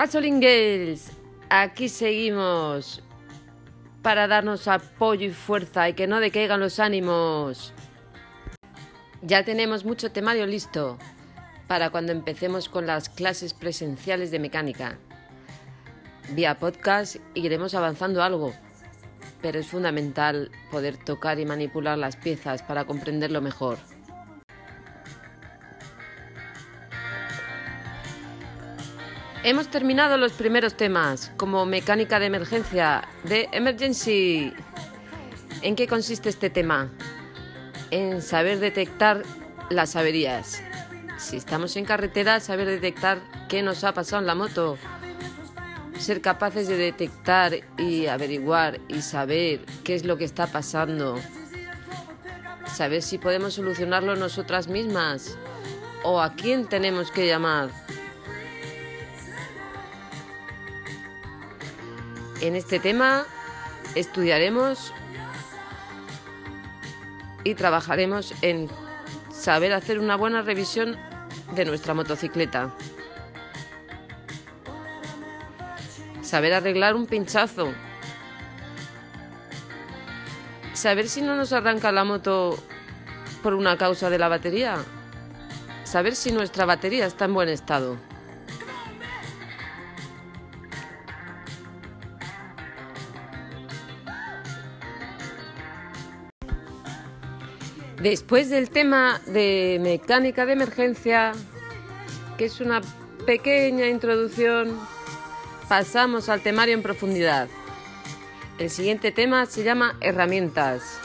Gasoline Girls, aquí seguimos para darnos apoyo y fuerza y que no decaigan los ánimos. Ya tenemos mucho temario listo para cuando empecemos con las clases presenciales de mecánica. Vía podcast iremos avanzando algo, pero es fundamental poder tocar y manipular las piezas para comprenderlo mejor. Hemos terminado los primeros temas, como mecánica de emergencia, de emergency. ¿En qué consiste este tema? En saber detectar las averías. Si estamos en carretera, saber detectar qué nos ha pasado en la moto. Ser capaces de detectar y averiguar y saber qué es lo que está pasando. Saber si podemos solucionarlo nosotras mismas o a quién tenemos que llamar. En este tema estudiaremos y trabajaremos en saber hacer una buena revisión de nuestra motocicleta. Saber arreglar un pinchazo. Saber si no nos arranca la moto por una causa de la batería. Saber si nuestra batería está en buen estado. Después del tema de mecánica de emergencia, que es una pequeña introducción, pasamos al temario en profundidad. El siguiente tema se llama herramientas,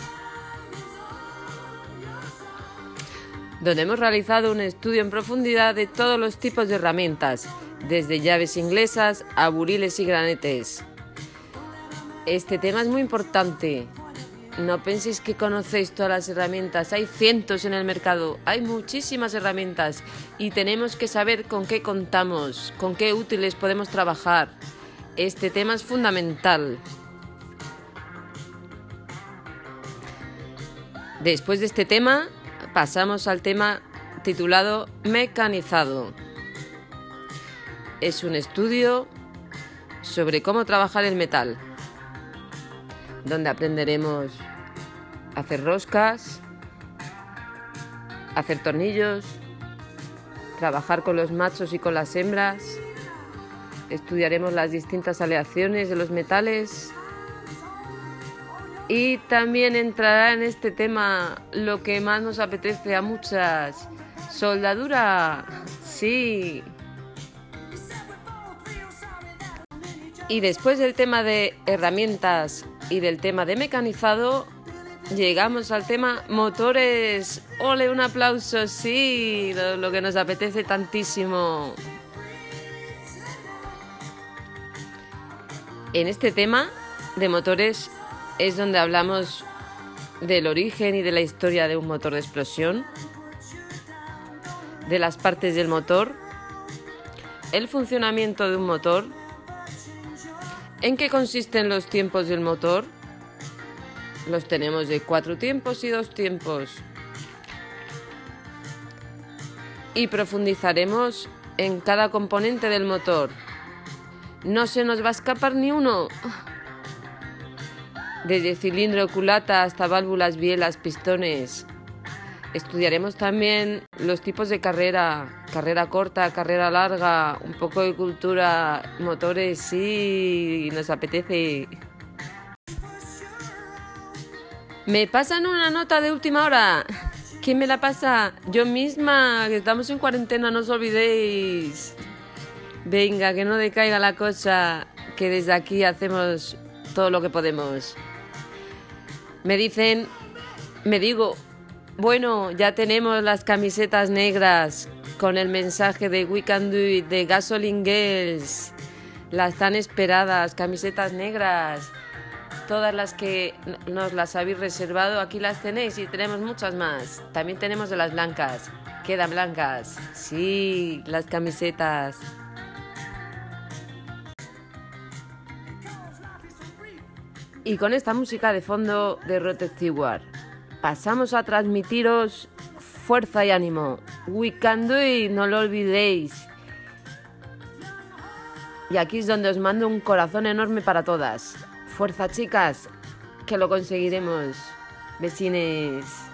donde hemos realizado un estudio en profundidad de todos los tipos de herramientas, desde llaves inglesas a buriles y granetes. Este tema es muy importante, no penséis que conocéis todas las herramientas, hay cientos en el mercado, hay muchísimas herramientas y tenemos que saber con qué contamos, con qué útiles podemos trabajar. Este tema es fundamental. Después de este tema, pasamos al tema titulado Mecanizado. Es un estudio sobre cómo trabajar el metal donde aprenderemos a hacer roscas, a hacer tornillos, trabajar con los machos y con las hembras, estudiaremos las distintas aleaciones de los metales y también entrará en este tema lo que más nos apetece a muchas, soldadura, sí. Y después del tema de herramientas y del tema de mecanizado, llegamos al tema motores. Ole, un aplauso, sí, lo, que nos apetece tantísimo. En este tema de motores es donde hablamos del origen y de la historia de un motor de explosión, de las partes del motor, el funcionamiento de un motor, ¿En qué consisten los tiempos del motor? Los tenemos de cuatro tiempos y dos tiempos. Y profundizaremos en cada componente del motor. No se nos va a escapar ni uno. Desde cilindro, culata hasta válvulas, bielas, pistones, Estudiaremos también los tipos de carrera, carrera corta, carrera larga, un poco de cultura, motores, sí, nos apetece. Me pasan una nota de última hora. ¿Quién me la pasa? Yo misma, que estamos en cuarentena, no os olvidéis. Venga, que no decaiga la cosa, que desde aquí hacemos todo lo que podemos. Me dicen, me digo, bueno, ya tenemos las camisetas negras con el mensaje de We Can Do It de Gasoline Girls. Las tan esperadas camisetas negras. Todas las que nos las habéis reservado, aquí las tenéis y tenemos muchas más. También tenemos de las blancas. Quedan blancas. Sí, las camisetas. Y con esta música de fondo de Rod Stewart pasamos a transmitiros fuerza y ánimo. We can do it, no lo olvidéis. Y aquí es donde os mando un corazón enorme para todas. Fuerza chicas, que lo conseguiremos. Vecines.